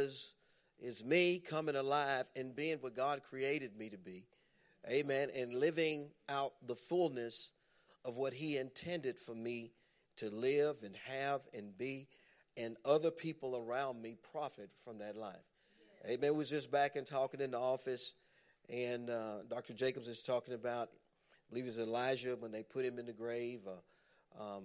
is, is me coming alive and being what God created me to be. Amen. And living out the fullness of what He intended for me to live and have and be, and other people around me profit from that life. Yeah. Amen. We was just back and talking in the office, and uh, Dr. Jacobs is talking about, I believe it was Elijah when they put him in the grave, uh, um,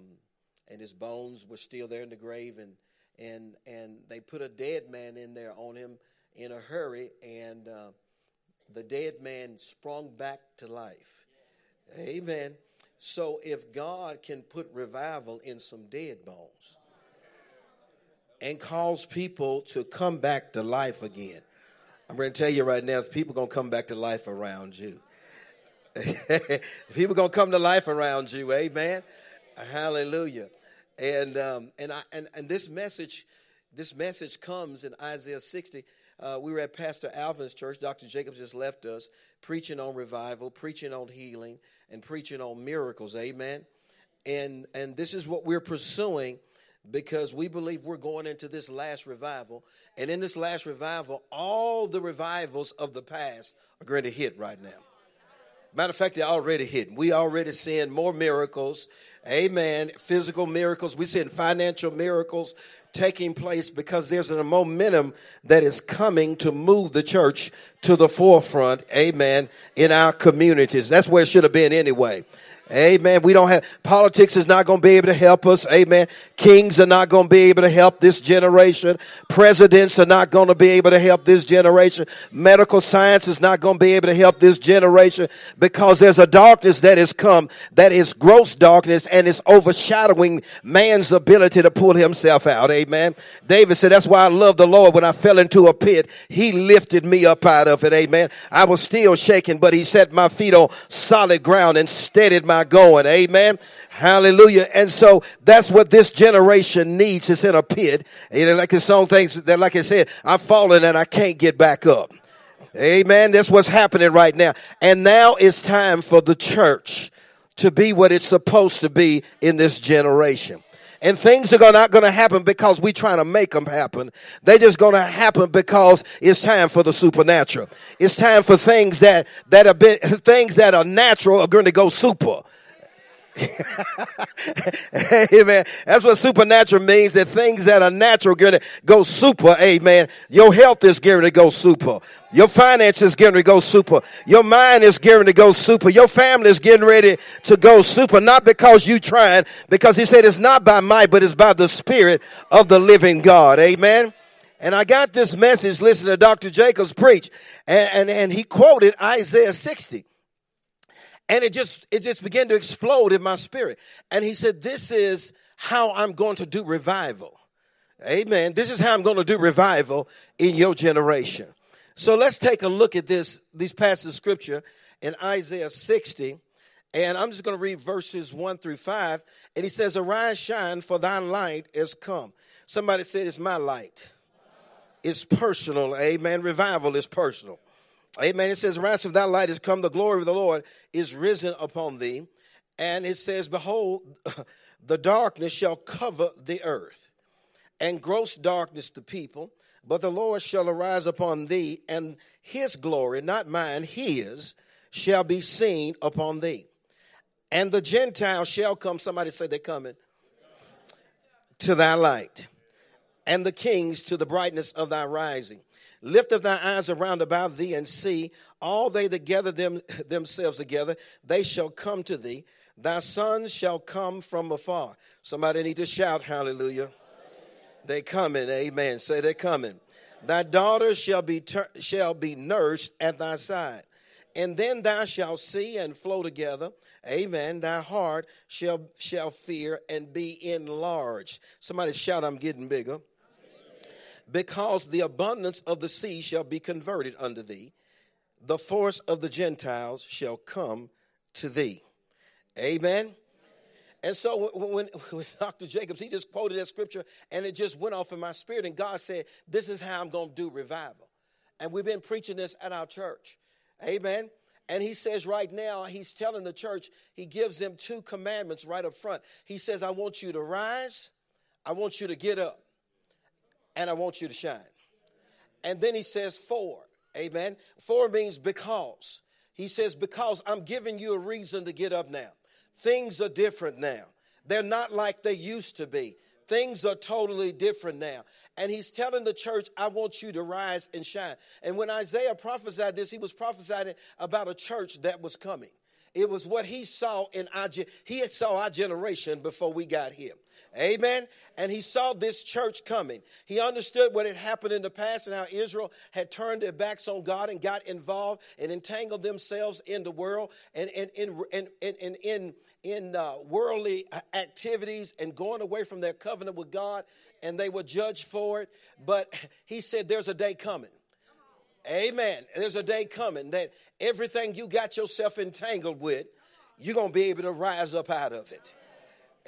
and his bones were still there in the grave, and and and they put a dead man in there on him in a hurry, and uh, the dead man sprung back to life. Amen. So if God can put revival in some dead bones and cause people to come back to life again, I'm going to tell you right now, people going to come back to life around you. people going to come to life around you. Amen. Hallelujah. And um, and I and, and this message, this message comes in Isaiah 60. Uh, we were at Pastor Alvin's church. Dr. Jacobs just left us, preaching on revival, preaching on healing, and preaching on miracles. Amen. And and this is what we're pursuing because we believe we're going into this last revival. And in this last revival, all the revivals of the past are going to hit right now. Matter of fact, they're already hitting. We already seeing more miracles. Amen. Physical miracles. We're seeing financial miracles taking place because there's a momentum that is coming to move the church to the forefront. Amen. In our communities. That's where it should have been anyway. Amen. We don't have, politics is not going to be able to help us. Amen. Kings are not going to be able to help this generation. Presidents are not going to be able to help this generation. Medical science is not going to be able to help this generation because there's a darkness that has come that is gross darkness and it's overshadowing man's ability to pull himself out. Amen. David said, that's why I love the Lord. When I fell into a pit, he lifted me up out of it. Amen. I was still shaking, but he set my feet on solid ground and steadied my going? Amen. Hallelujah. And so that's what this generation needs. It's in a pit. And like the song things that, like I said, I've fallen and I can't get back up. Amen. That's what's happening right now. And now it's time for the church to be what it's supposed to be in this generation. And things are not going to happen because we're trying to make them happen. They're just going to happen because it's time for the supernatural. It's time for things that, that have been, things that are natural are going to go super. amen. That's what supernatural means. That things that are natural are to go super. Amen. Your health is going to go super. Your finances going to go super. Your mind is going to go super. Your family is getting ready to go super. Not because you trying, because he said it's not by might, but it's by the spirit of the living God. Amen. And I got this message listening to Dr. Jacobs preach, and, and, and he quoted Isaiah 60 and it just it just began to explode in my spirit. And he said this is how i'm going to do revival. Amen. This is how i'm going to do revival in your generation. So let's take a look at this these passages of scripture in isaiah 60 and i'm just going to read verses 1 through 5 and he says arise shine for thy light is come. Somebody said it's my light. It's personal. Amen. Revival is personal Amen. It says, Rise of thy light is come, the glory of the Lord is risen upon thee. And it says, Behold, the darkness shall cover the earth, and gross darkness the people. But the Lord shall arise upon thee, and his glory, not mine, his, shall be seen upon thee. And the Gentiles shall come, somebody say they're coming, to thy light, and the kings to the brightness of thy rising. Lift up thy eyes around about thee and see all they that gather them, themselves together, they shall come to thee. Thy sons shall come from afar. Somebody need to shout hallelujah. They coming, amen. Say they're coming. Thy daughters shall be ter- shall be nursed at thy side. And then thou shalt see and flow together. Amen. Thy heart shall shall fear and be enlarged. Somebody shout, I'm getting bigger because the abundance of the sea shall be converted unto thee, the force of the Gentiles shall come to thee. Amen. And so when, when, Dr. Jacobs, he just quoted that scripture and it just went off in my spirit. And God said, This is how I'm going to do revival. And we've been preaching this at our church. Amen. And he says right now, he's telling the church, he gives them two commandments right up front. He says, I want you to rise, I want you to get up and I want you to shine. And then he says, for. Amen. For means because. He says, because I'm giving you a reason to get up now. Things are different now. They're not like they used to be. Things are totally different now. And he's telling the church, I want you to rise and shine. And when Isaiah prophesied this, he was prophesying about a church that was coming. It was what he saw in our he saw our generation before we got here. Amen. And he saw this church coming. He understood what had happened in the past and how Israel had turned their backs on God and got involved and entangled themselves in the world and in in in in in, in uh, worldly activities and going away from their covenant with God, and they were judged for it. But he said, "There's a day coming." Amen. There's a day coming that everything you got yourself entangled with, you're going to be able to rise up out of it.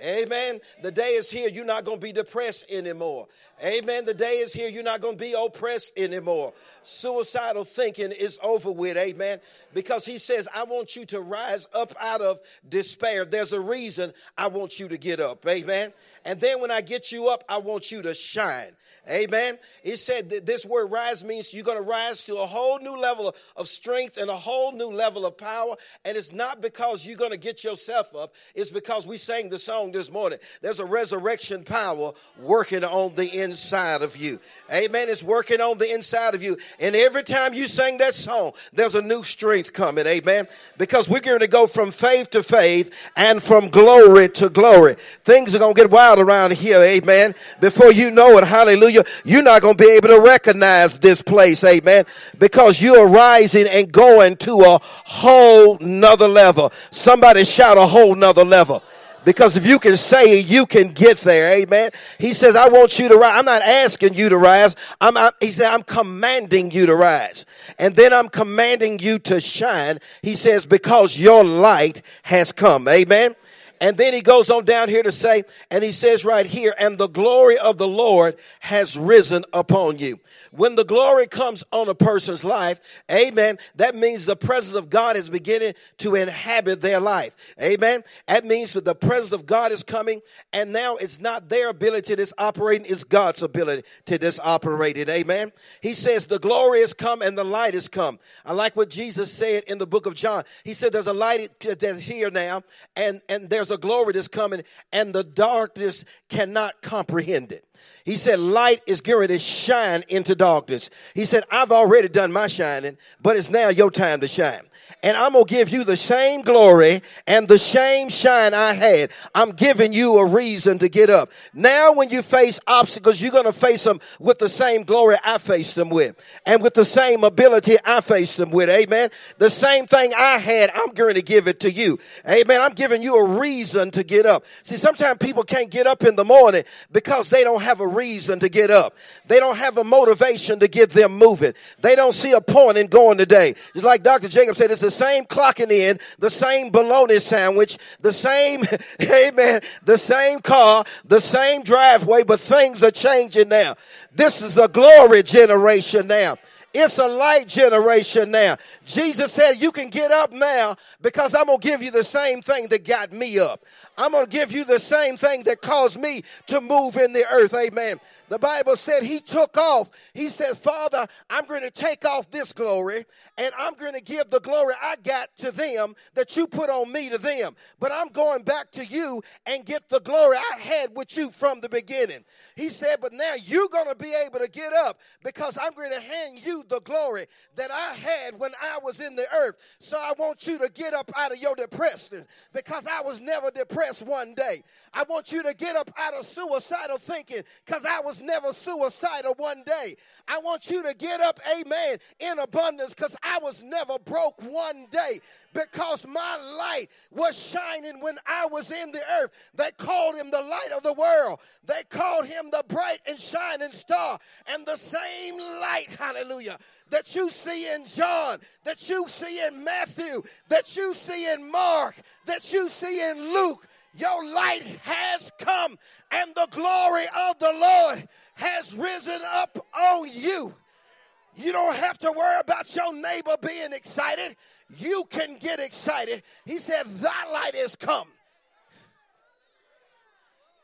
Amen. The day is here. You're not going to be depressed anymore. Amen. The day is here. You're not going to be oppressed anymore. Suicidal thinking is over with. Amen. Because he says, I want you to rise up out of despair. There's a reason I want you to get up. Amen. And then when I get you up, I want you to shine. Amen. He said that this word rise means you're going to rise to a whole new level of strength and a whole new level of power. And it's not because you're going to get yourself up, it's because we sang the song this morning. There's a resurrection power working on the inside of you. Amen. It's working on the inside of you. And every time you sing that song, there's a new strength coming. Amen. Because we're going to go from faith to faith and from glory to glory. Things are going to get wild around here. Amen. Before you know it, hallelujah you're not going to be able to recognize this place, amen, because you are rising and going to a whole nother level. Somebody shout a whole nother level. Because if you can say you can get there. Amen. He says, I want you to rise. I'm not asking you to rise. I'm, I, he said, I'm commanding you to rise. And then I'm commanding you to shine. He says, because your light has come. Amen. And then he goes on down here to say, and he says right here, and the glory of the Lord has risen upon you. When the glory comes on a person's life, amen, that means the presence of God is beginning to inhabit their life. Amen. That means that the presence of God is coming, and now it's not their ability that's operating, it's God's ability to this operating. Amen. He says, the glory has come and the light has come. I like what Jesus said in the book of John. He said, there's a light that's here now, and, and there's there's a glory that's coming, and the darkness cannot comprehend it. He said, Light is getting to shine into darkness. He said, I've already done my shining, but it's now your time to shine and I'm going to give you the same glory and the same shine I had. I'm giving you a reason to get up. Now, when you face obstacles, you're going to face them with the same glory I faced them with and with the same ability I faced them with. Amen. The same thing I had, I'm going to give it to you. Amen. I'm giving you a reason to get up. See, sometimes people can't get up in the morning because they don't have a reason to get up. They don't have a motivation to get them moving. They don't see a point in going today. Just like Dr. Jacob said, it's the same clocking in, the same bologna sandwich, the same, amen, the same car, the same driveway, but things are changing now. This is the glory generation now. It's a light generation now. Jesus said, You can get up now because I'm going to give you the same thing that got me up. I'm going to give you the same thing that caused me to move in the earth. Amen. The Bible said he took off. He said, Father, I'm going to take off this glory and I'm going to give the glory I got to them that you put on me to them. But I'm going back to you and get the glory I had with you from the beginning. He said, But now you're going to be able to get up because I'm going to hand you the glory that I had when I was in the earth. So I want you to get up out of your depression because I was never depressed one day. I want you to get up out of suicidal thinking because I was never suicidal one day. I want you to get up, amen, in abundance because I was never broke one day because my light was shining when I was in the earth. They called him the light of the world, they called him the bright and shining star. And the same light, hallelujah, that you see in John, that you see in Matthew, that you see in Mark, that you see in Luke your light has come, and the glory of the Lord has risen up on you. You don't have to worry about your neighbor being excited. You can get excited. He said, Thy light has come.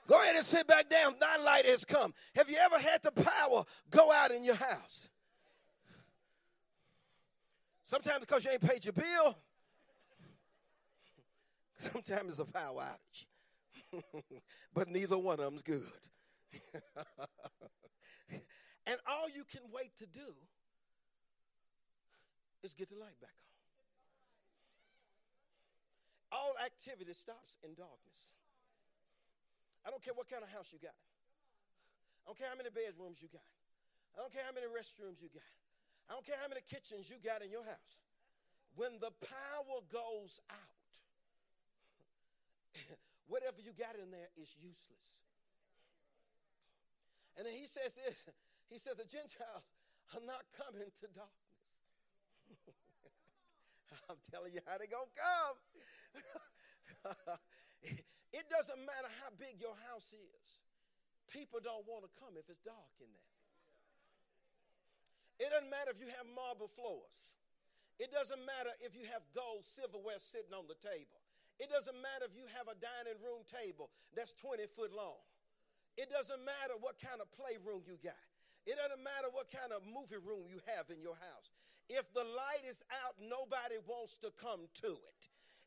Go ahead and sit back down. Thy light has come. Have you ever had the power go out in your house? Sometimes because you ain't paid your bill. Sometimes it's a power outage. but neither one of them's good. and all you can wait to do is get the light back on. All activity stops in darkness. I don't care what kind of house you got. I don't care how many bedrooms you got. I don't care how many restrooms you got. I don't care how many kitchens you got in your house. When the power goes out, whatever you got in there is useless. And then he says this He says, The Gentiles are not coming to darkness. I'm telling you how they're going to come. it doesn't matter how big your house is, people don't want to come if it's dark in there. It doesn't matter if you have marble floors. It doesn't matter if you have gold silverware sitting on the table. It doesn't matter if you have a dining room table that's 20 foot long. It doesn't matter what kind of playroom you got. It doesn't matter what kind of movie room you have in your house. If the light is out, nobody wants to come to it.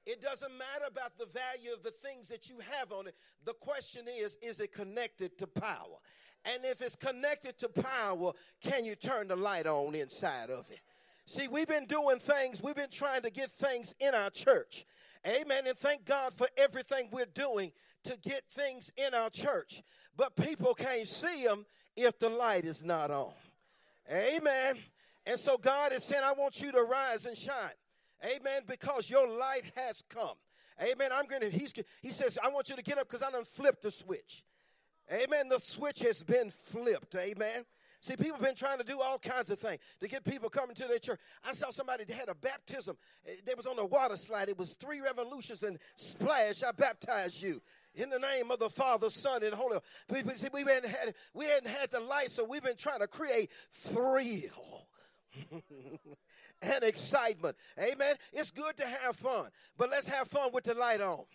It doesn't matter about the value of the things that you have on it. The question is, is it connected to power? And if it's connected to power, can you turn the light on inside of it? See, we've been doing things, we've been trying to get things in our church. Amen. And thank God for everything we're doing to get things in our church. But people can't see them if the light is not on. Amen. And so God is saying, I want you to rise and shine. Amen. Because your light has come. Amen. I'm going to, he says, I want you to get up because I done flipped the switch. Amen. The switch has been flipped. Amen. See, people have been trying to do all kinds of things to get people coming to their church. I saw somebody that had a baptism. Eh, they was on a water slide. It was three revolutions and splash. I baptize you in the name of the Father, Son, and Holy. People see, we hadn't had we hadn't had the light, so we've been trying to create thrill. and excitement. Amen. It's good to have fun, but let's have fun with the light on.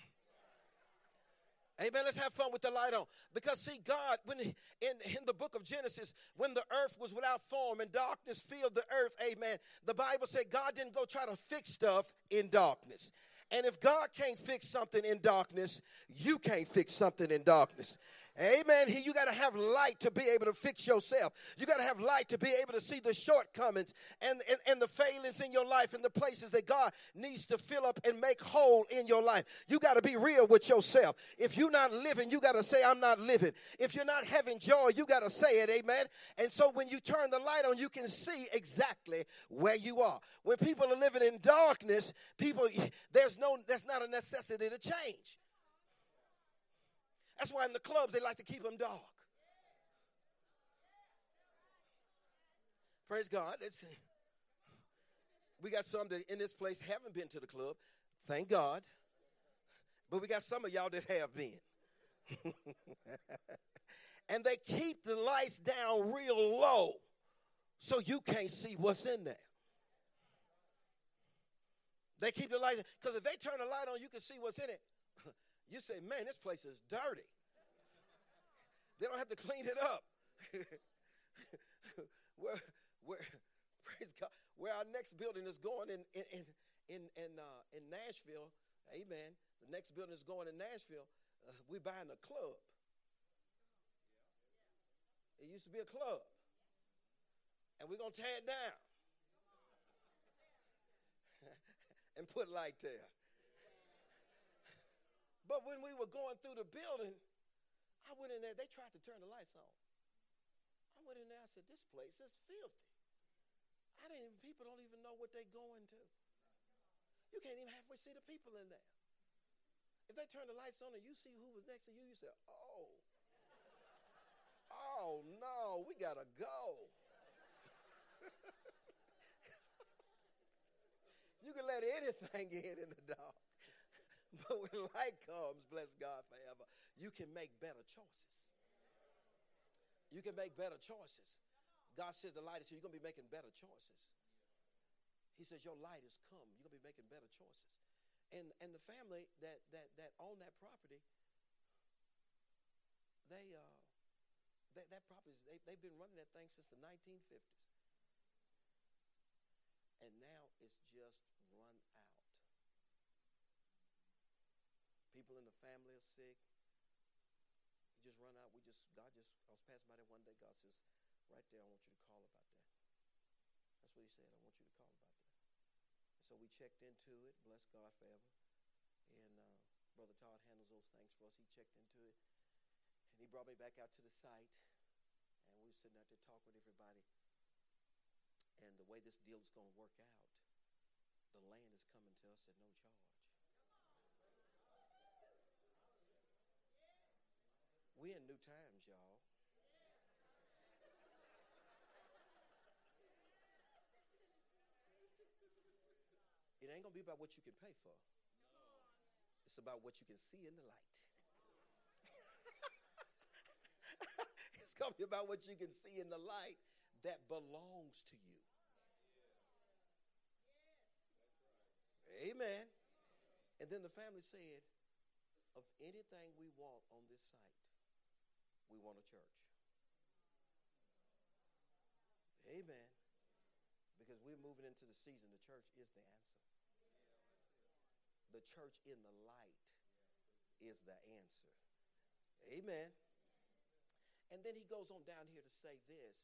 Amen. Let's have fun with the light on. Because see, God, when he, in, in the book of Genesis, when the earth was without form and darkness filled the earth, amen. The Bible said God didn't go try to fix stuff in darkness. And if God can't fix something in darkness, you can't fix something in darkness. Amen. You got to have light to be able to fix yourself. You got to have light to be able to see the shortcomings and, and, and the failings in your life and the places that God needs to fill up and make whole in your life. You got to be real with yourself. If you're not living, you got to say, I'm not living. If you're not having joy, you got to say it. Amen. And so when you turn the light on, you can see exactly where you are. When people are living in darkness, people, there's no, there's not a necessity to change. That's why in the clubs they like to keep them dark. Praise God. It's, we got some that in this place haven't been to the club. Thank God. But we got some of y'all that have been. and they keep the lights down real low so you can't see what's in there. They keep the light because if they turn the light on, you can see what's in it. You say, man, this place is dirty. they don't have to clean it up. where, where, praise God, where our next building is going in, in, in, in, in, uh, in Nashville, amen. The next building is going in Nashville. Uh, we're buying a club. It used to be a club. And we're going to tear it down and put light there. But when we were going through the building, I went in there. They tried to turn the lights on. I went in there. I said, "This place is filthy." I didn't even. People don't even know what they're going to. You can't even halfway see the people in there. If they turn the lights on and you see who was next to you, you say, "Oh, oh no, we gotta go." you can let anything in in the dark. But when light comes, bless God forever, you can make better choices. You can make better choices. God says the light is here. You're going to be making better choices. He says your light has come. You're going to be making better choices. And, and the family that, that, that own that property, they, uh, that, that property, they, they've been running that thing since the 1950s. And now it's people in the family are sick. You just run out. We just, God just, I was passing by there one day. God says, right there, I want you to call about that. That's what he said. I want you to call about that. And so we checked into it. Bless God forever. And uh, Brother Todd handles those things for us. He checked into it. And he brought me back out to the site. And we were sitting out there talking with everybody. And the way this deal is going to work out, the land is coming to us at no charge. We in new times, y'all. It ain't gonna be about what you can pay for. It's about what you can see in the light. it's gonna be about what you can see in the light that belongs to you. Amen. And then the family said, of anything we want on this site, we want a church. Amen. Because we're moving into the season, the church is the answer. The church in the light is the answer. Amen. And then he goes on down here to say this.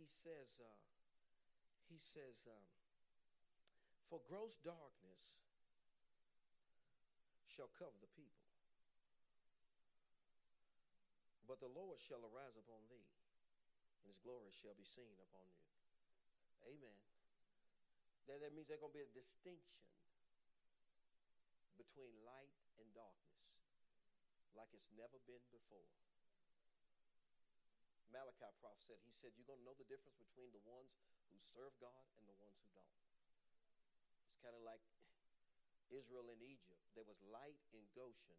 He says, uh, he says, um, for gross darkness shall cover the people but the Lord shall arise upon thee, and his glory shall be seen upon you. Amen. That, that means there's going to be a distinction between light and darkness like it's never been before. Malachi prophet said, he said, you're going to know the difference between the ones who serve God and the ones who don't. It's kind of like Israel in Egypt. There was light in Goshen,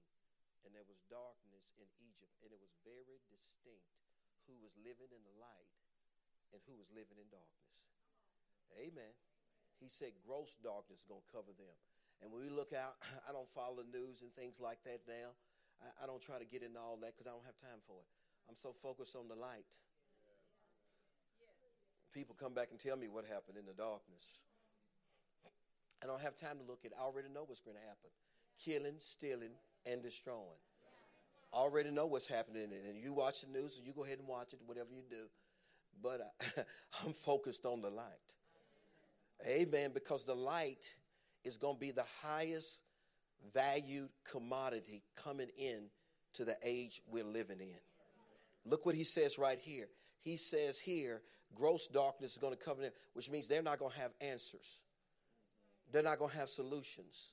and there was darkness in Egypt, and it was very distinct who was living in the light and who was living in darkness. Amen. He said gross darkness is going to cover them. And when we look out, I don't follow the news and things like that now. I, I don't try to get into all that because I don't have time for it. I'm so focused on the light. People come back and tell me what happened in the darkness. I don't have time to look at it. I already know what's going to happen. Killing, stealing, and destroying. Already know what's happening, and you watch the news, and you go ahead and watch it, whatever you do. But I, uh, I'm focused on the light. Amen. Because the light is going to be the highest valued commodity coming in to the age we're living in. Look what he says right here. He says here, gross darkness is going to cover them, which means they're not going to have answers. They're not going to have solutions.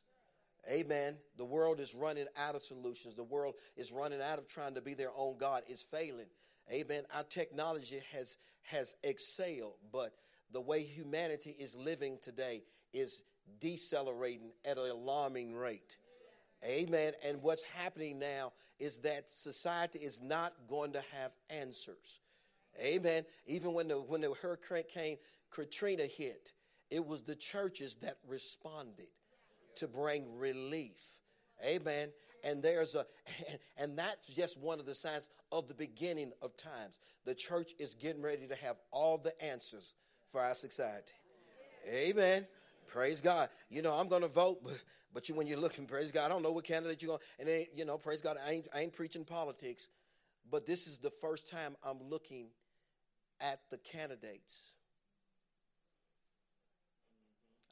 Amen. The world is running out of solutions. The world is running out of trying to be their own God. It's failing. Amen. Our technology has has excelled, but the way humanity is living today is decelerating at an alarming rate. Amen. And what's happening now is that society is not going to have answers. Amen. Even when the when the hurricane Katrina hit, it was the churches that responded to bring relief. Amen. And there's a, and that's just one of the signs of the beginning of times. The church is getting ready to have all the answers for our society. Amen. Praise God. You know, I'm going to vote, but, but you, when you're looking, praise God, I don't know what candidate you're going and then, you know, praise God, I ain't, I ain't preaching politics, but this is the first time I'm looking at the candidates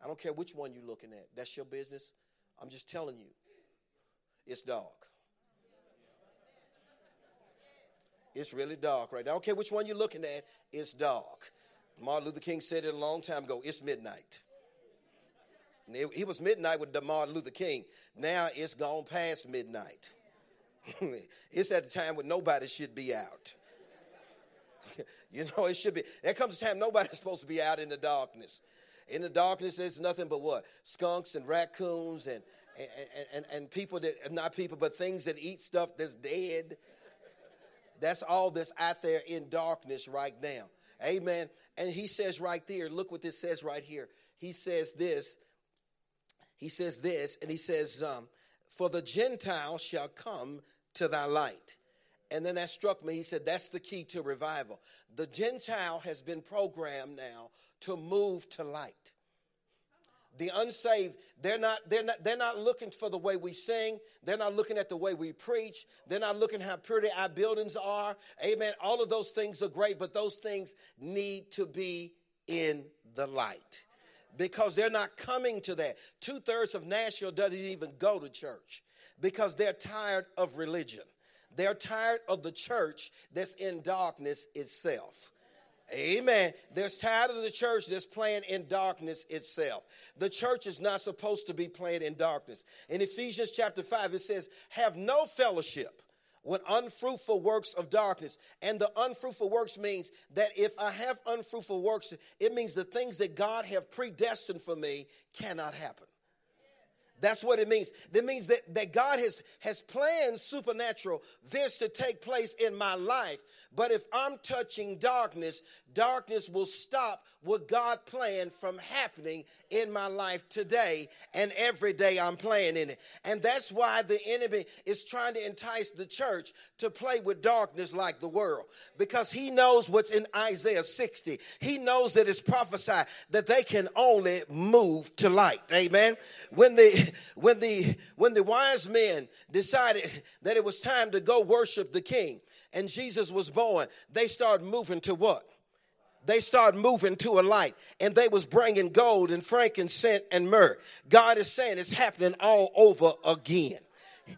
I don't care which one you're looking at. That's your business. I'm just telling you. It's dark. It's really dark right now. I don't care which one you're looking at, it's dark. Martin Luther King said it a long time ago it's midnight. It, he was midnight with Martin Luther King. Now it's gone past midnight. it's at the time when nobody should be out. you know, it should be. There comes a time nobody's supposed to be out in the darkness. In the darkness, there's nothing but what? Skunks and raccoons and, and, and, and people that, not people, but things that eat stuff that's dead. That's all that's out there in darkness right now. Amen. And he says right there, look what this says right here. He says this. He says this, and he says, um, For the Gentiles shall come to thy light. And then that struck me. He said, That's the key to revival. The Gentile has been programmed now to move to light. The unsaved, they're not, they're not, they're not looking for the way we sing. They're not looking at the way we preach. They're not looking how pretty our buildings are. Amen. All of those things are great, but those things need to be in the light because they're not coming to that. Two thirds of Nashville doesn't even go to church because they're tired of religion. They're tired of the church that's in darkness itself. Amen. They're tired of the church that's playing in darkness itself. The church is not supposed to be playing in darkness. In Ephesians chapter 5, it says, Have no fellowship with unfruitful works of darkness. And the unfruitful works means that if I have unfruitful works, it means the things that God have predestined for me cannot happen. That's what it means. That means that, that God has, has planned supernatural this to take place in my life. But if I'm touching darkness, darkness will stop what God planned from happening in my life today and every day I'm playing in it. And that's why the enemy is trying to entice the church to play with darkness like the world because he knows what's in Isaiah 60. He knows that it's prophesied that they can only move to light. Amen. When the when the when the wise men decided that it was time to go worship the king and Jesus was born, they started moving to what? they started moving to a light and they was bringing gold and frankincense and myrrh god is saying it's happening all over again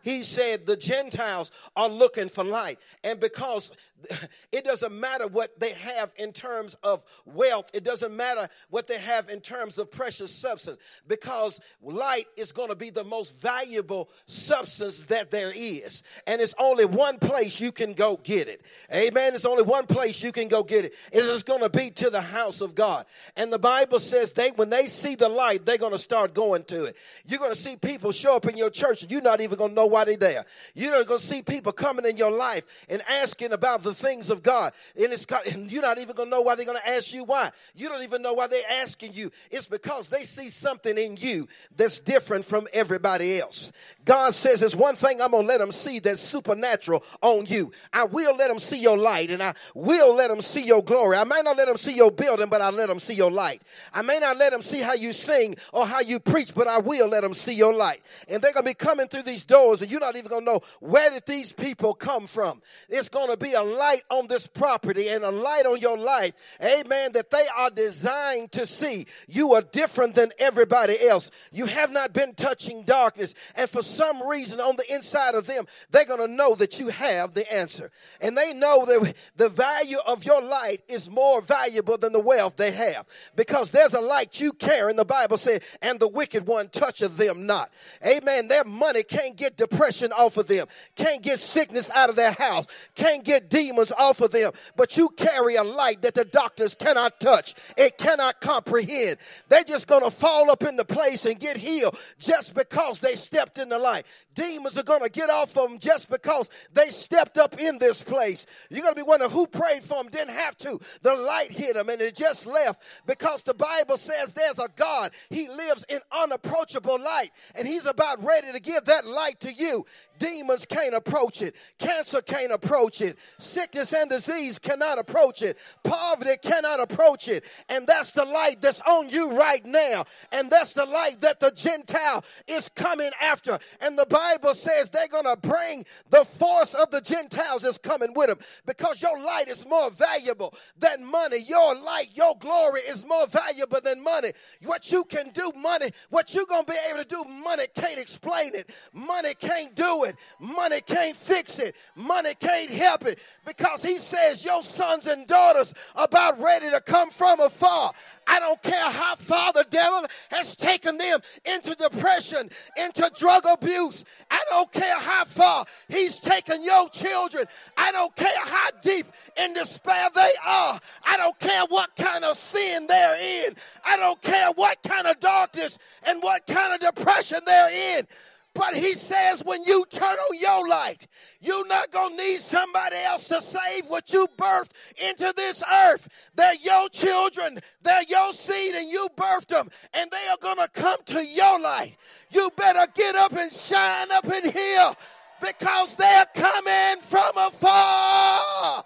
he said the Gentiles are looking for light. And because it doesn't matter what they have in terms of wealth, it doesn't matter what they have in terms of precious substance, because light is going to be the most valuable substance that there is. And it's only one place you can go get it. Amen. It's only one place you can go get it. It is going to be to the house of God. And the Bible says they when they see the light, they're going to start going to it. You're going to see people show up in your church and you're not even going to know why they're there. You're going to see people coming in your life and asking about the things of God. And, it's, and you're not even going to know why they're going to ask you why. You don't even know why they're asking you. It's because they see something in you that's different from everybody else. God says, There's one thing I'm going to let them see that's supernatural on you. I will let them see your light and I will let them see your glory. I may not let them see your building, but I let them see your light. I may not let them see how you sing or how you preach, but I will let them see your light. And they're going to be coming through these doors and you're not even going to know where did these people come from. It's going to be a light on this property and a light on your life. Amen. That they are designed to see you are different than everybody else. You have not been touching darkness. And for some reason on the inside of them, they're going to know that you have the answer. And they know that the value of your light is more valuable than the wealth they have. Because there's a light you carry, and the Bible said, and the wicked one toucheth them not. Amen. Their money can't get depression off of them, can't get sickness out of their house, can't get demons off of them. But you carry a light that the doctors cannot touch, it cannot comprehend. They're just going to fall up in the place and get healed just because they stepped in the light. Demons are going to get off of them just because they stepped up in this place. You're going to be wondering who prayed for them, didn't have to. The light hit them and it just left because the Bible says there's a God. He lives in unapproachable light and He's about ready to give that light to you. Demons can't approach it. Cancer can't approach it. Sickness and disease cannot approach it. Poverty cannot approach it. And that's the light that's on you right now. And that's the light that the Gentile is coming after. And the Bible says they're going to bring the force of the Gentiles is coming with them because your light is more valuable than money. Your light, your glory is more valuable than money. What you can do, money, what you're going to be able to do, money can't explain it. Money can't do it it. Money can't fix it. Money can't help it because he says your sons and daughters are about ready to come from afar. I don't care how far the devil has taken them into depression, into drug abuse. I don't care how far he's taken your children. I don't care how deep in despair they are. I don't care what kind of sin they're in. I don't care what kind of darkness and what kind of depression they're in. But he says when you turn on your light, you're not going to need somebody else to save what you birthed into this earth. They're your children, they're your seed, and you birthed them, and they are going to come to your light. You better get up and shine up in here because they're coming from afar.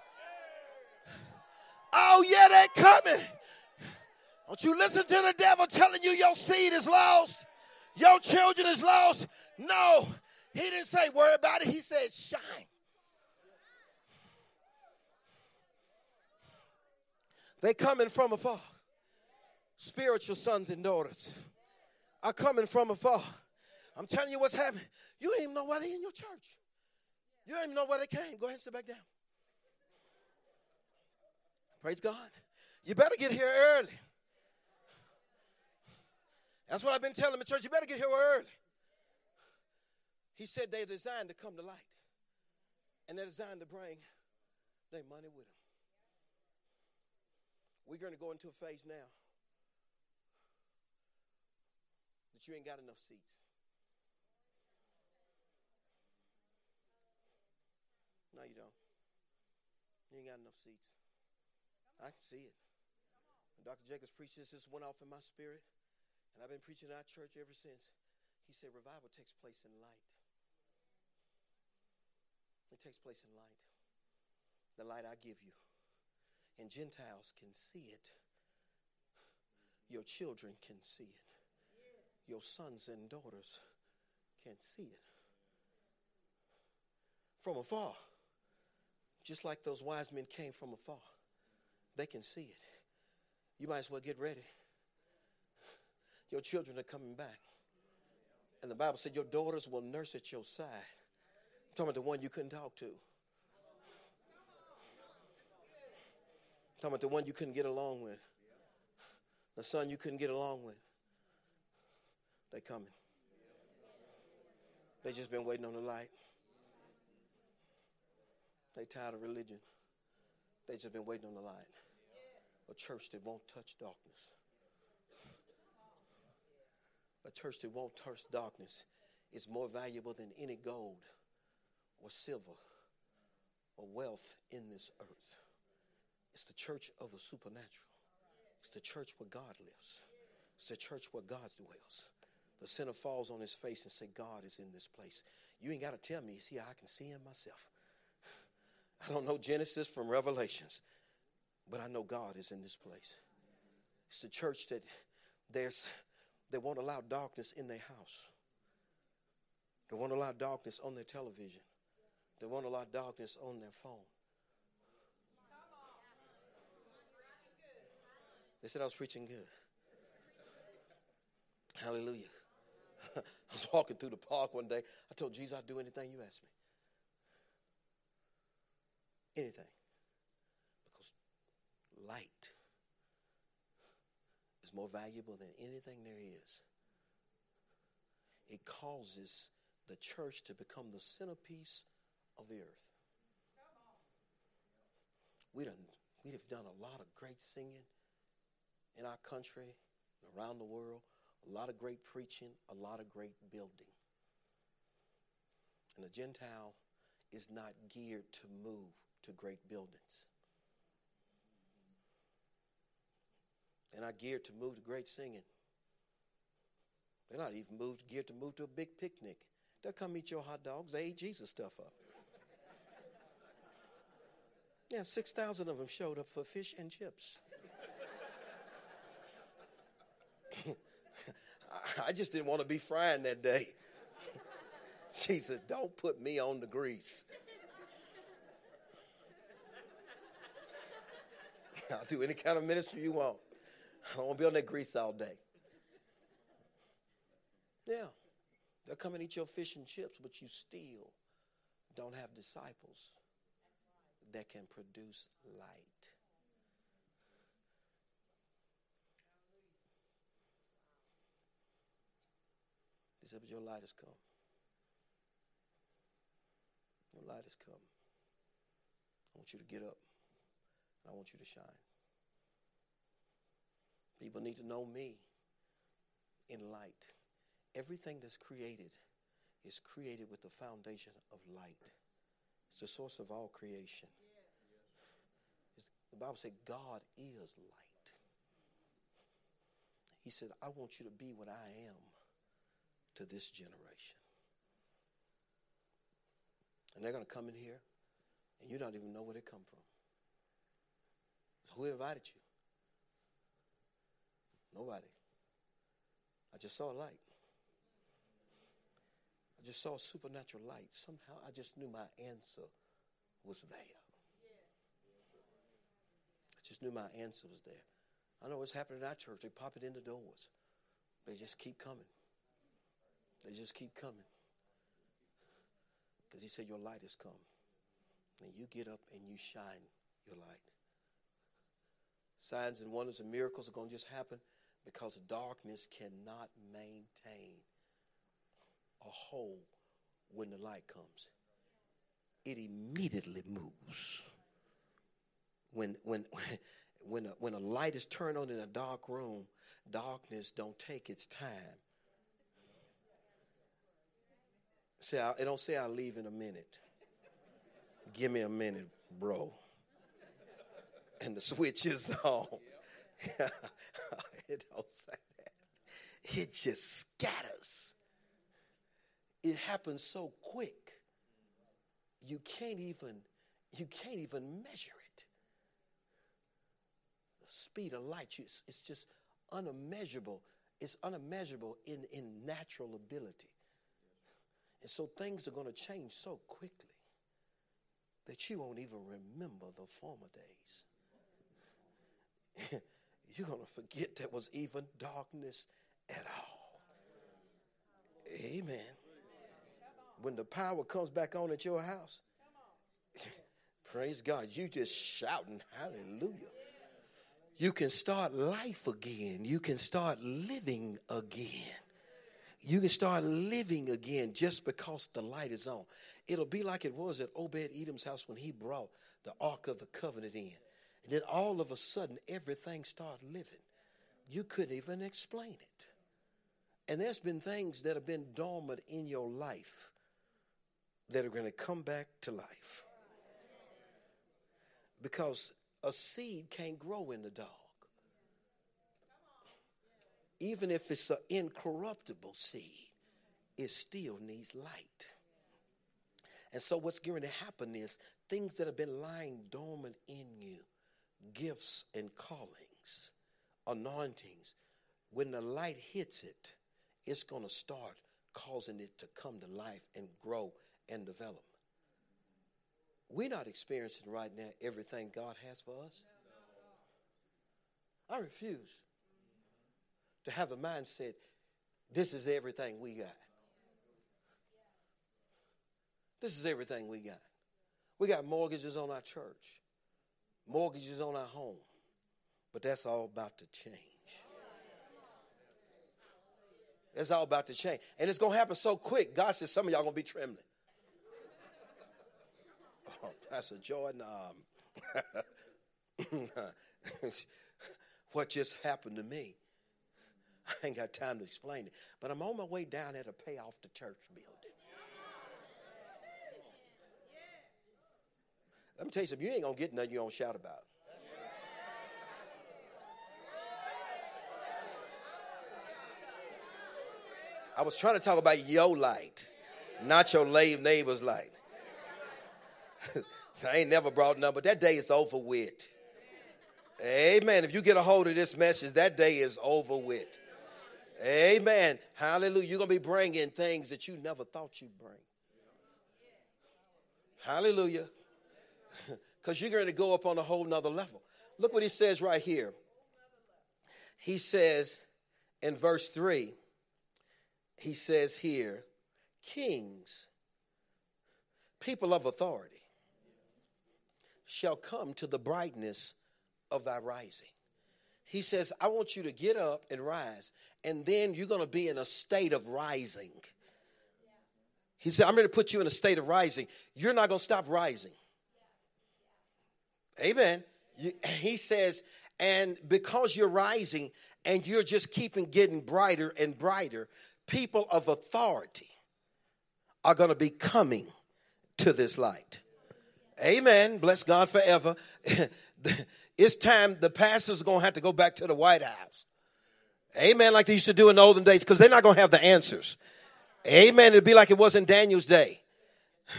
Oh, yeah, they're coming. Don't you listen to the devil telling you your seed is lost, your children is lost. No, he didn't say worry about it. He said shine. They coming from afar. Spiritual sons and daughters are coming from afar. I'm telling you what's happening. You ain't even know why they in your church. You don't even know where they came. Go ahead and sit back down. Praise God. You better get here early. That's what I've been telling the church. You better get here early. He said they're designed to come to light. And they're designed to bring their money with them. We're going to go into a phase now that you ain't got enough seats. No, you don't. You ain't got enough seats. I can see it. Dr. Jacobs preached this, this went off in my spirit. And I've been preaching in our church ever since. He said revival takes place in light. It takes place in light. The light I give you. And Gentiles can see it. Your children can see it. Your sons and daughters can see it. From afar. Just like those wise men came from afar, they can see it. You might as well get ready. Your children are coming back. And the Bible said your daughters will nurse at your side. I'm talking about the one you couldn't talk to. I'm talking about the one you couldn't get along with. The son you couldn't get along with. They coming. They just been waiting on the light. They tired of religion. They just been waiting on the light. A church that won't touch darkness. A church that won't touch darkness is more valuable than any gold or silver or wealth in this earth. It's the church of the supernatural. It's the church where God lives. It's the church where God dwells. The sinner falls on his face and say, God is in this place. You ain't got to tell me. See, I can see him myself. I don't know Genesis from Revelations, but I know God is in this place. It's the church that there's they won't allow darkness in their house. They won't allow darkness on their television. They won't allow darkness on their phone. They said I was preaching good. Hallelujah. I was walking through the park one day. I told Jesus I'd do anything you asked me anything. Because light more valuable than anything there is. It causes the church to become the centerpiece of the earth. We done, we have done a lot of great singing in our country, around the world, a lot of great preaching, a lot of great building. And the Gentile is not geared to move to great buildings. They're not geared to move to great singing. They're not even moved, geared to move to a big picnic. They'll come eat your hot dogs. They eat Jesus stuff up. Yeah, 6,000 of them showed up for fish and chips. I just didn't want to be frying that day. Jesus, don't put me on the grease. I'll do any kind of ministry you want. I won't be on that grease all day. Yeah. They'll come and eat your fish and chips, but you still don't have disciples that can produce light. He said, But your light has come. Your light has come. I want you to get up. I want you to shine. People need to know me in light. Everything that's created is created with the foundation of light. It's the source of all creation. It's, the Bible said God is light. He said, I want you to be what I am to this generation. And they're going to come in here, and you don't even know where they come from. So who invited you? Nobody. I just saw a light. I just saw a supernatural light. Somehow I just knew my answer was there. I just knew my answer was there. I know what's happening in our church. They pop it in the doors. They just keep coming. They just keep coming. Because he said, Your light has come. And you get up and you shine your light. Signs and wonders and miracles are going to just happen because darkness cannot maintain a hole when the light comes. It immediately moves. When, when, when, a, when a light is turned on in a dark room, darkness don't take its time. Say, I, it don't say I'll leave in a minute. Give me a minute, bro. And the switch is on. it say that. It just scatters. It happens so quick. You can't even you can't even measure it. The speed of light, it's just unimmeasurable. It's unimmeasurable in, in natural ability. And so things are going to change so quickly that you won't even remember the former days. You're going to forget there was even darkness at all. Amen. When the power comes back on at your house, praise God, you just shouting hallelujah. You can start life again. You can start living again. You can start living again just because the light is on. It'll be like it was at Obed Edom's house when he brought the Ark of the Covenant in. And then all of a sudden, everything started living. You couldn't even explain it. And there's been things that have been dormant in your life that are going to come back to life. Because a seed can't grow in the dark. Even if it's an incorruptible seed, it still needs light. And so, what's going to happen is things that have been lying dormant in you, gifts and callings, anointings, when the light hits it, it's going to start causing it to come to life and grow and develop. We're not experiencing right now everything God has for us. I refuse to have the mindset this is everything we got. This is everything we got. We got mortgages on our church, mortgages on our home, but that's all about to change. That's all about to change. And it's going to happen so quick. God says some of y'all going to be trembling. Oh, Pastor Jordan, um, what just happened to me? I ain't got time to explain it. But I'm on my way down there to pay off the church building. Let me tell you something. You ain't to get nothing you don't shout about. I was trying to talk about your light, not your lame neighbor's light. so I ain't never brought none, but that day is over with. Amen. If you get a hold of this message, that day is over with. Amen. Hallelujah. You're going to be bringing things that you never thought you'd bring. Hallelujah. Because you're going to go up on a whole nother level. Look what he says right here. He says in verse 3, he says here, kings, people of authority, shall come to the brightness of thy rising. He says, I want you to get up and rise, and then you're going to be in a state of rising. He said, I'm going to put you in a state of rising. You're not going to stop rising. Amen. he says, and because you're rising and you're just keeping getting brighter and brighter, people of authority are going to be coming to this light. Amen. Bless God forever. it's time the pastors are going to have to go back to the White House. Amen. Like they used to do in the olden days because they're not going to have the answers. Amen. It'd be like it was in Daniel's day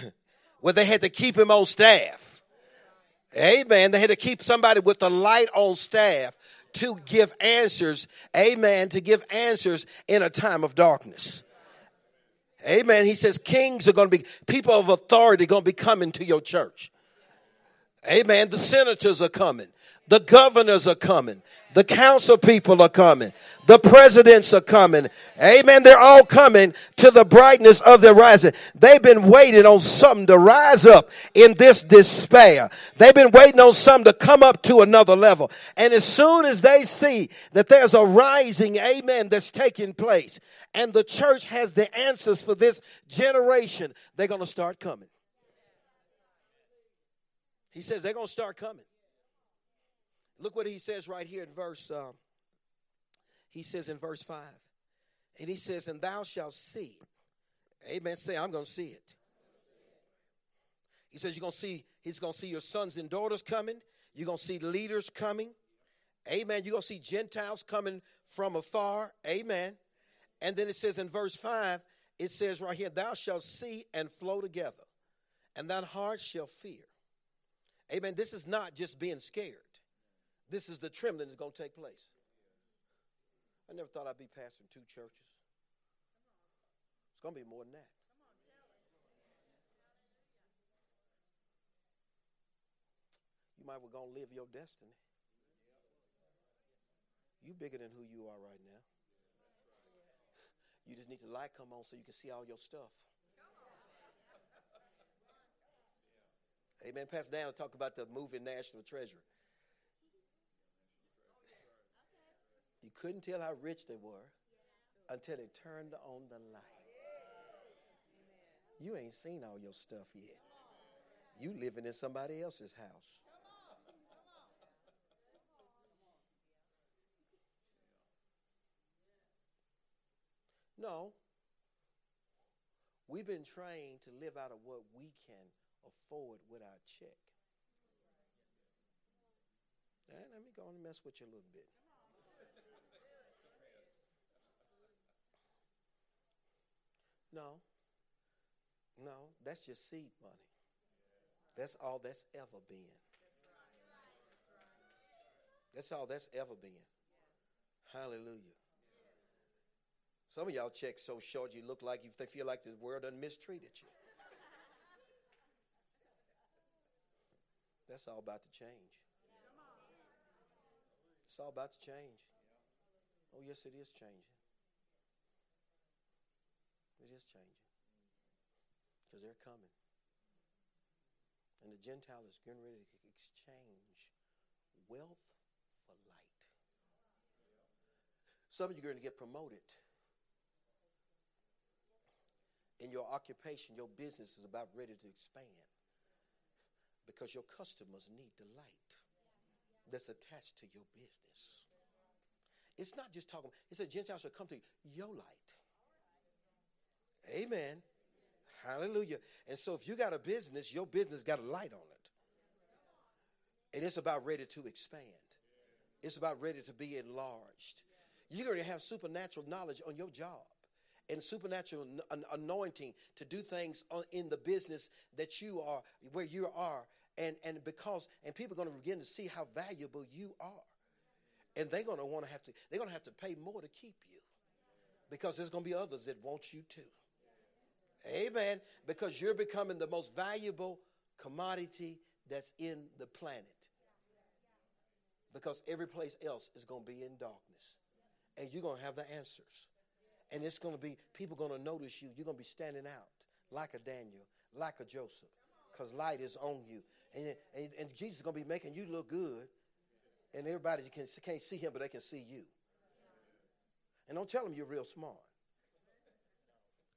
where they had to keep him on staff. Amen. They had to keep somebody with the light on staff to give answers, amen, to give answers in a time of darkness. Amen. He says kings are going to be, people of authority going to be coming to your church. Amen. The senators are coming. The governors are coming. The council people are coming. The presidents are coming. Amen. They're all coming to the brightness of their rising. They've been waiting on something to rise up in this despair. They've been waiting on something to come up to another level. And as soon as they see that there's a rising, amen, that's taking place, and the church has the answers for this generation, they're going to start coming. He says they're going to start coming. Look what he says right here in verse, um, he says in verse 5. And he says, And thou shalt see. Amen. Say, I'm going to see it. He says, You're going to see, he's going to see your sons and daughters coming. You're going to see leaders coming. Amen. You're going to see Gentiles coming from afar. Amen. And then it says in verse 5, it says right here, Thou shalt see and flow together, and thine heart shall fear. Amen. This is not just being scared. This is the trembling that's going to take place. I never thought I'd be pastoring two churches. It's going to be more than that. You might well going to live your destiny. You bigger than who you are right now. You just need the light come on so you can see all your stuff. Amen. Pastor Dan talk about the movie National Treasure. You couldn't tell how rich they were until they turned on the light. You ain't seen all your stuff yet. You living in somebody else's house. No. We've been trained to live out of what we can afford with our check. Now, let me go and mess with you a little bit. No. No, that's just seed money. That's all that's ever been. That's all that's ever been. Hallelujah. Some of y'all check so short you look like you they feel like the world done mistreated you. That's all about to change. It's all about to change. Oh, yes, it is changing. It is changing. Because they're coming. And the Gentile is getting ready to exchange wealth for light. Some of you are going to get promoted. In your occupation, your business is about ready to expand because your customers need the light that's attached to your business. It's not just talking, it said Gentiles should come to your light. Amen. Hallelujah. And so if you got a business, your business got a light on it. And it's about ready to expand. It's about ready to be enlarged. You're going to have supernatural knowledge on your job and supernatural anointing to do things in the business that you are, where you are. And, and because, and people are going to begin to see how valuable you are. And they're going to want to have to, they're going to have to pay more to keep you because there's going to be others that want you too. Amen. Because you're becoming the most valuable commodity that's in the planet. Because every place else is going to be in darkness. And you're going to have the answers. And it's going to be, people going to notice you. You're going to be standing out like a Daniel, like a Joseph. Because light is on you. And, and, and Jesus is going to be making you look good. And everybody can, can't see him, but they can see you. And don't tell them you're real smart.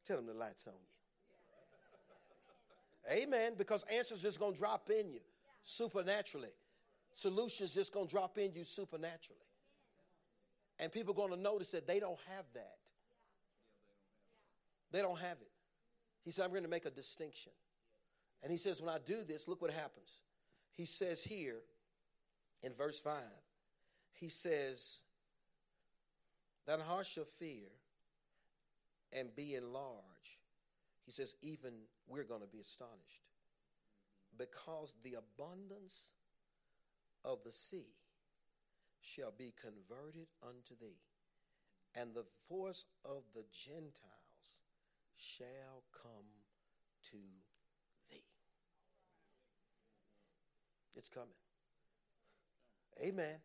Tell them the light's on you. Amen. Because answers just going to drop in you supernaturally. Solutions just going to drop in you supernaturally. And people are going to notice that they don't have that. They don't have it. He said, I'm going to make a distinction. And he says, when I do this, look what happens. He says here in verse 5, he says, That heart shall fear and be enlarged he says, even we're going to be astonished because the abundance of the sea shall be converted unto thee, and the voice of the Gentiles shall come to thee. It's coming. Amen.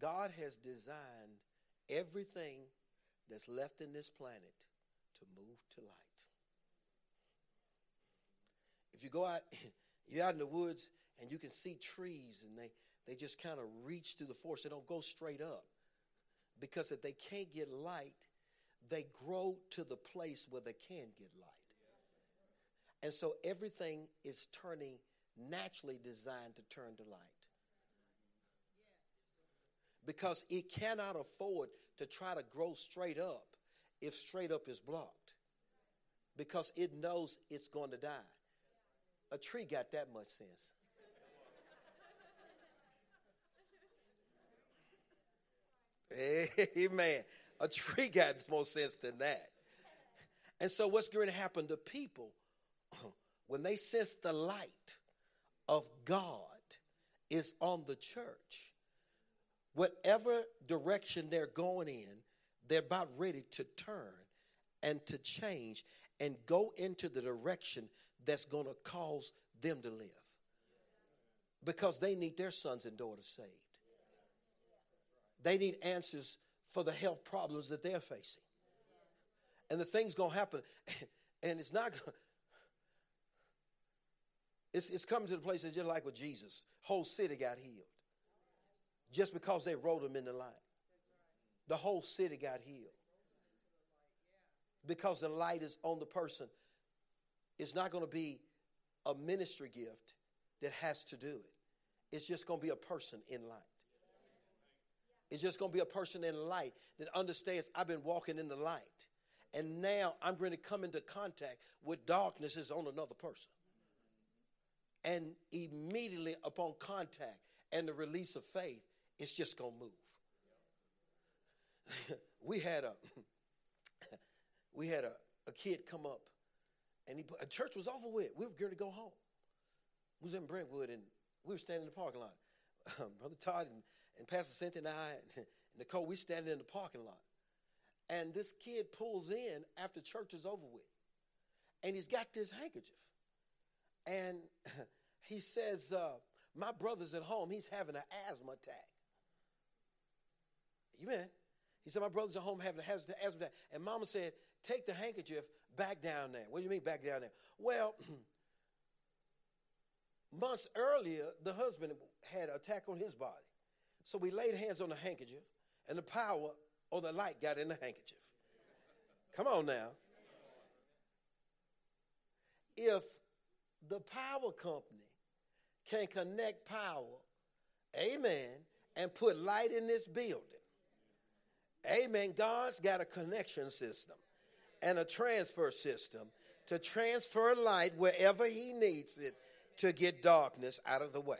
God has designed everything that's left in this planet to move to light. If you go out, you're out in the woods and you can see trees and they, they just kind of reach through the forest. They don't go straight up. Because if they can't get light, they grow to the place where they can get light. And so everything is turning naturally designed to turn to light. Because it cannot afford to try to grow straight up if straight up is blocked. Because it knows it's going to die. A tree got that much sense. Amen. A tree got more sense than that. And so, what's going to happen to people when they sense the light of God is on the church? Whatever direction they're going in, they're about ready to turn and to change and go into the direction that's going to cause them to live because they need their sons and daughters saved. They need answers for the health problems that they're facing. And the thing's going to happen, and it's not going it's, it's coming to the place that's just like with Jesus. Whole city got healed. Just because they wrote him in the light. The whole city got healed. Because the light is on the person. It's not going to be a ministry gift that has to do it. It's just going to be a person in light. It's just going to be a person in light that understands I've been walking in the light. And now I'm going to come into contact with darkness is on another person. And immediately upon contact and the release of faith, it's just going to move. we had a we had a, a kid come up and he a church was over with. We were going to go home. We was in Brentwood and we were standing in the parking lot. Brother Todd and, and Pastor Cynthia and I and Nicole, we standing in the parking lot. And this kid pulls in after church is over with. And he's got this handkerchief. And he says, uh, My brother's at home. He's having an asthma attack. Amen. He said, My brother's at home having an asthma attack. And mama said, Take the handkerchief back down there. What do you mean back down there? Well, months earlier, the husband had an attack on his body. So we laid hands on the handkerchief, and the power or the light got in the handkerchief. Come on now. If the power company can connect power, amen, and put light in this building, amen, God's got a connection system and a transfer system to transfer light wherever He needs it to get darkness out of the way.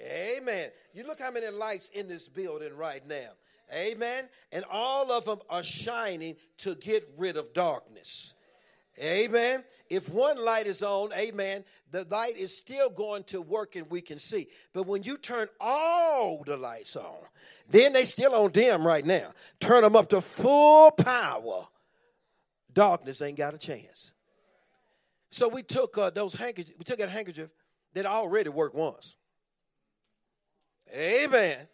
Amen. You look how many lights in this building right now. Amen. And all of them are shining to get rid of darkness. Amen. If one light is on, amen, the light is still going to work and we can see. But when you turn all the lights on, then they still on dim right now. Turn them up to full power. Darkness ain't got a chance. So we took uh, those handkerchiefs, we took that handkerchief that already worked once. Amen.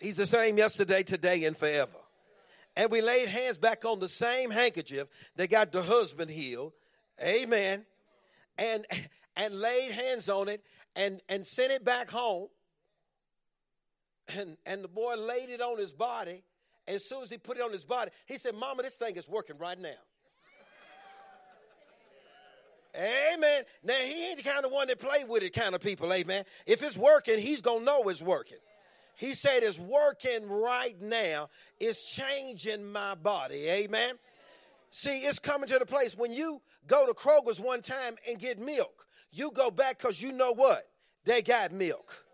He's the same yesterday, today, and forever. And we laid hands back on the same handkerchief that got the husband healed. Amen. And and laid hands on it and, and sent it back home. And and the boy laid it on his body. As soon as he put it on his body, he said, Mama, this thing is working right now. Amen. Now he ain't the kind of one that play with it kind of people, amen. If it's working, he's gonna know it's working. He said it's working right now. It's changing my body. Amen. See, it's coming to the place when you go to Kroger's one time and get milk, you go back because you know what? They got milk.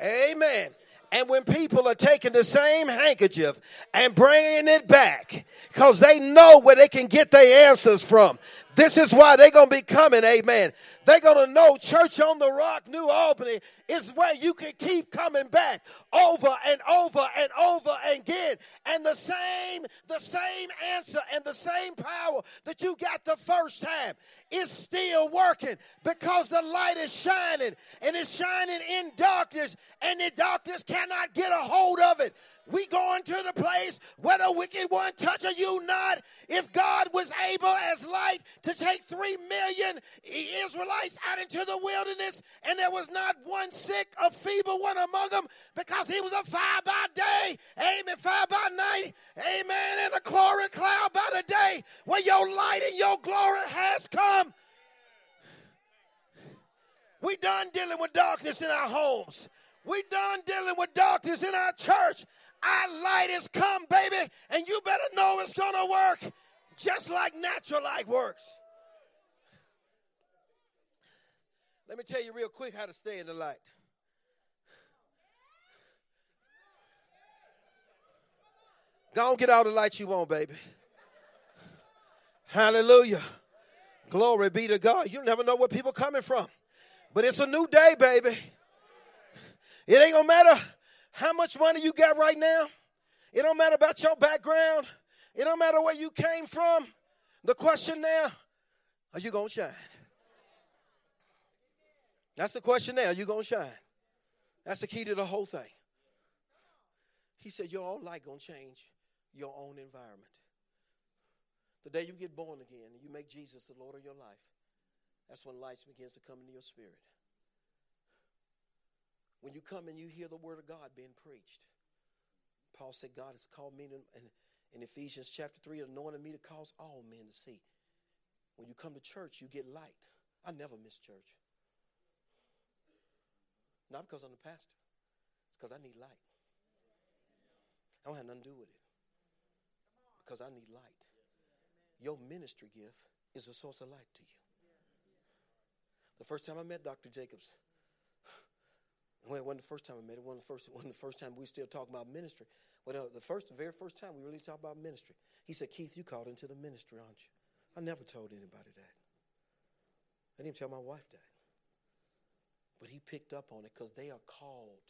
Amen. And when people are taking the same handkerchief and bringing it back because they know where they can get their answers from, This is why they're going to be coming, amen. They're going to know Church on the Rock, New Albany, is where you can keep coming back over and over and over again. And the same, the same answer and the same power that you got the first time is still working because the light is shining and it's shining in darkness and the darkness cannot get a hold of it. We going to the place where the wicked one touches you not. If God was able as light to take three million Israelites out into the wilderness and there was not one sick or feeble one among them because he was a fire by day, amen, fire by night, amen, and a glory cloud by the day where your light and your glory has come. We done dealing with darkness in our homes. We done dealing with darkness in our church. Our light has come, baby, and you better know it's going to work just like natural light works. Let me tell you real quick how to stay in the light. On, get all the light you want, baby. Hallelujah. Glory be to God. You never know where people coming from. But it's a new day, baby. It ain't gonna matter how much money you got right now. It don't matter about your background. It don't matter where you came from. The question now, are you going to shine? That's the question now. Are you going to shine? That's the key to the whole thing. He said, Your own light going to change your own environment. The day you get born again and you make Jesus the Lord of your life, that's when light begins to come into your spirit. When you come and you hear the word of God being preached, Paul said, God has called me to, in, in Ephesians chapter 3, anointed me to cause all men to see. When you come to church, you get light. I never miss church. Not because I'm the pastor, it's because I need light. I don't have nothing to do with it. Because I need light. Your ministry gift is a source of light to you. The first time I met Dr. Jacobs, well, it wasn't the first time I met him. It wasn't the first, wasn't the first time we still talking about ministry. Well, the first, the very first time we really talked about ministry, he said, "Keith, you called into the ministry, aren't you?" I never told anybody that. I didn't tell my wife that. But he picked up on it because they are called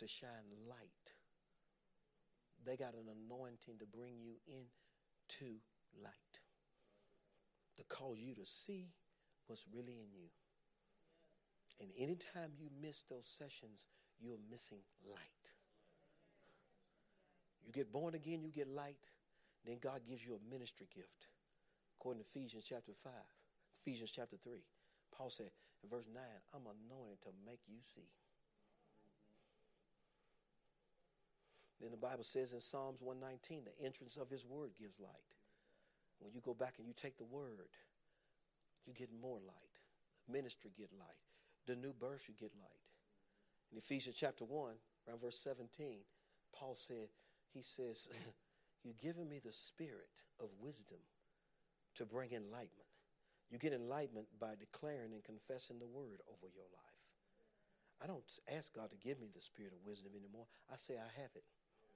to shine light. They got an anointing to bring you into light, to cause you to see what's really in you. And anytime you miss those sessions, you're missing light. You get born again, you get light, then God gives you a ministry gift. According to Ephesians chapter 5, Ephesians chapter 3, Paul said in verse 9, I'm anointed to make you see. Then the Bible says in Psalms 119, the entrance of his word gives light. When you go back and you take the word, you get more light. Ministry get light the new birth, you get light. In Ephesians chapter 1, around verse 17, Paul said, he says, You've given me the spirit of wisdom to bring enlightenment. You get enlightenment by declaring and confessing the word over your life. I don't ask God to give me the spirit of wisdom anymore. I say I have it.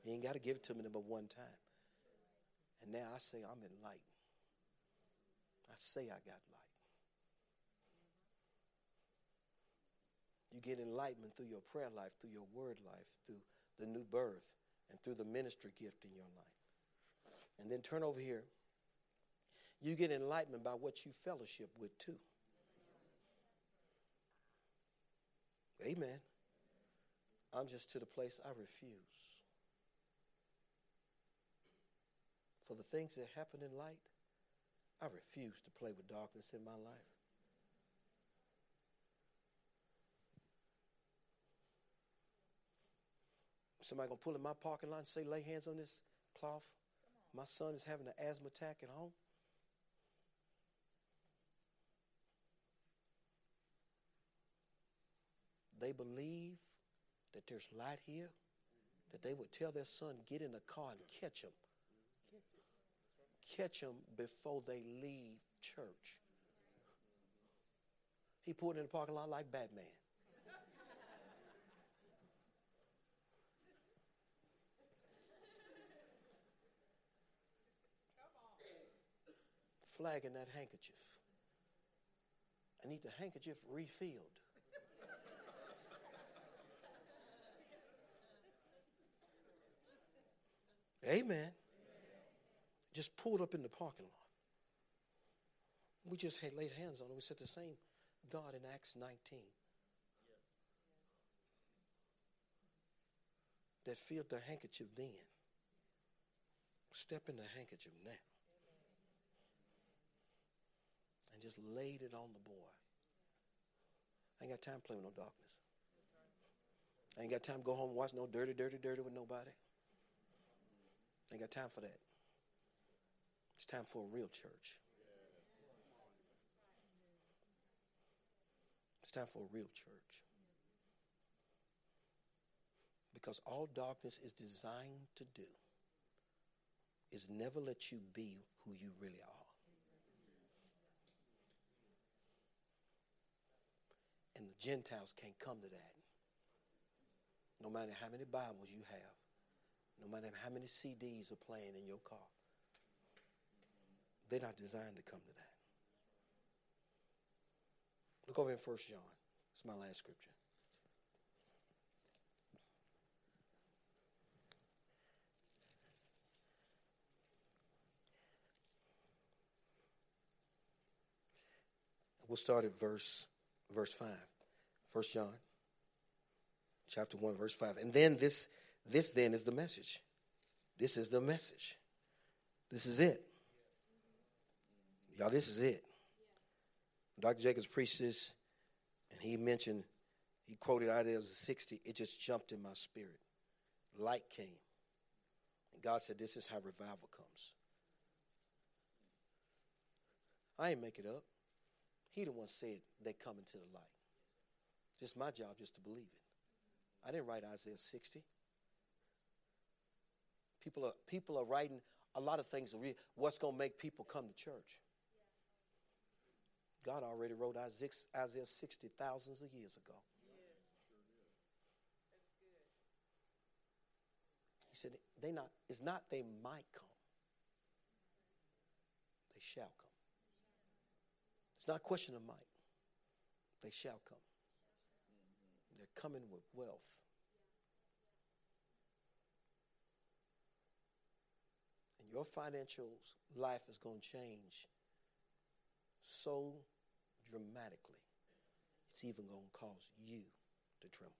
He ain't got to give it to me but one time. And now I say I'm enlightened. I say I got light. You get enlightenment through your prayer life, through your word life, through the new birth, and through the ministry gift in your life. And then turn over here. You get enlightenment by what you fellowship with, too. Amen. I'm just to the place I refuse. For the things that happen in light, I refuse to play with darkness in my life. Somebody gonna pull in my parking lot and say, lay hands on this cloth. My son is having an asthma attack at home. They believe that there's light here, that they would tell their son, get in the car and catch him. Catch him before they leave church. He pulled in the parking lot like Batman. Flag in that handkerchief. I need the handkerchief refilled. Amen. Just pulled up in the parking lot. We just had laid hands on it. We said the same God in Acts 19 that filled the handkerchief then. Step in the handkerchief now. And just laid it on the boy. I ain't got time to play with no darkness. I ain't got time to go home and watch no dirty, dirty, dirty with nobody. I ain't got time for that. It's time for a real church. It's time for a real church. Because all darkness is designed to do is never let you be who you really are. And the Gentiles can't come to that. No matter how many Bibles you have, no matter how many CDs are playing in your car, they're not designed to come to that. Look over in First John. It's my last scripture. We'll start at verse verse 5. First John chapter 1 verse 5. And then this this then is the message. This is the message. This is it. Y'all, this is it. Dr. Jacobs preached this, and he mentioned, he quoted Isaiah 60. It just jumped in my spirit. Light came. And God said, This is how revival comes. I ain't make it up. He the one said they come into the light. Just my job just to believe it. I didn't write Isaiah 60. People are people are writing a lot of things. What's going to make people come to church? God already wrote Isaiah 60 thousands of years ago. He said, they not, it's not they might come, they shall come. It's not a question of might. They shall come. They're coming with wealth. And your financial life is going to change so dramatically, it's even going to cause you to tremble.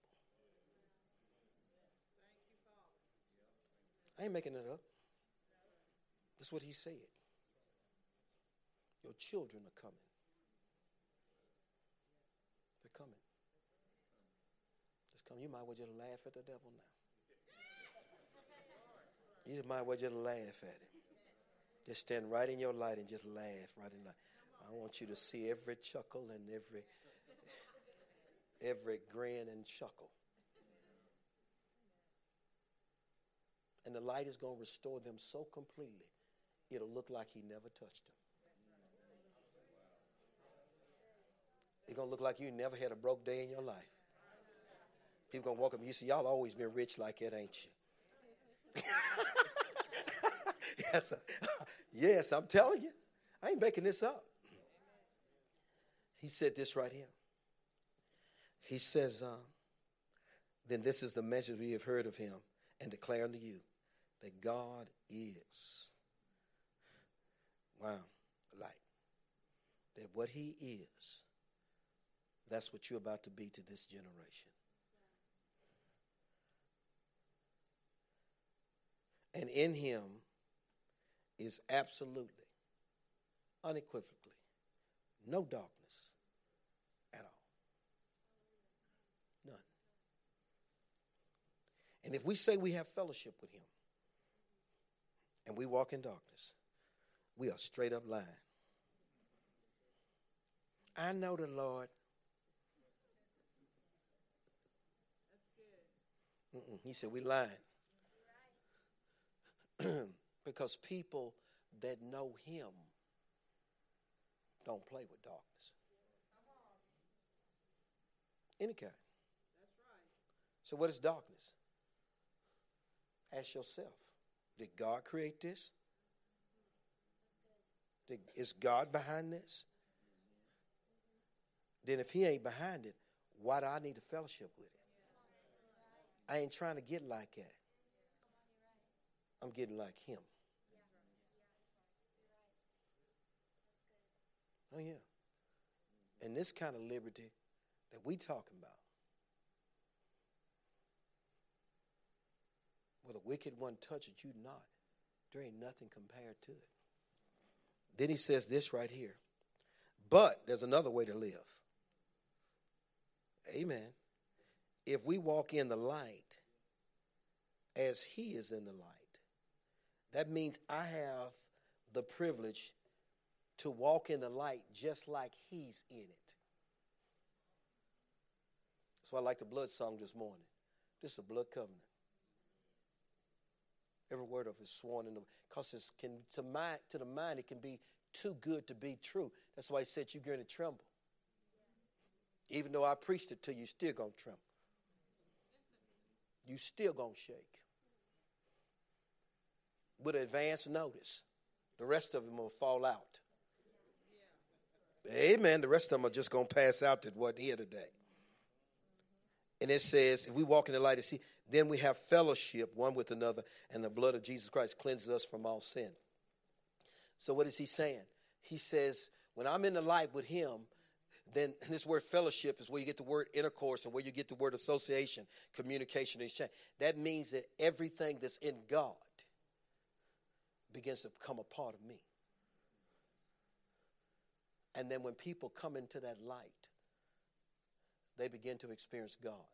I ain't making it up. That's what he said. Your children are coming. They're coming. Just come. You might well just laugh at the devil now. You might well just laugh at him. Just stand right in your light and just laugh right in light. I want you to see every chuckle and every every grin and chuckle. And the light is going to restore them so completely, it'll look like he never touched them. It's going to look like you never had a broke day in your life. People up and you say, Y'all always been rich like that, ain't you? yes, yes, I'm telling you. I ain't making this up. He said this right here. He says, uh, Then this is the message we have heard of him and declare unto you that God is. Wow, light. That what he is, that's what you're about to be to this generation. And in him is absolutely, unequivocally, no darkness at all. None. And if we say we have fellowship with him and we walk in darkness, we are straight up lying. I know the Lord. Mm-mm. He said, We lying. because people that know him don't play with darkness. Any kind. So, what is darkness? Ask yourself Did God create this? Did, is God behind this? then if he ain't behind it, why do I need to fellowship with it? I ain't trying to get like that. I'm getting like him. Oh yeah. And this kind of liberty that we talking about. Where the wicked one touches you not, there ain't nothing compared to it. Then he says this right here. But there's another way to live. Amen. If we walk in the light as he is in the light, that means I have the privilege to walk in the light just like he's in it. That's why I like the blood song this morning. This is a blood covenant. Every word of it is sworn in the because it can to mind to the mind it can be too good to be true. That's why he said you're to tremble. Even though I preached it to you, still gonna tremble. You still gonna shake. With advance notice. The rest of them will fall out. Amen. The rest of them are just gonna pass out that wasn't here today. And it says, if we walk in the light of see, then we have fellowship one with another, and the blood of Jesus Christ cleanses us from all sin. So what is he saying? He says, when I'm in the light with him, then this word fellowship is where you get the word intercourse and where you get the word association, communication, exchange. That means that everything that's in God begins to become a part of me. And then when people come into that light, they begin to experience God.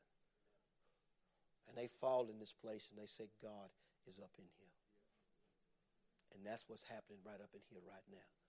And they fall in this place and they say, God is up in here. And that's what's happening right up in here right now.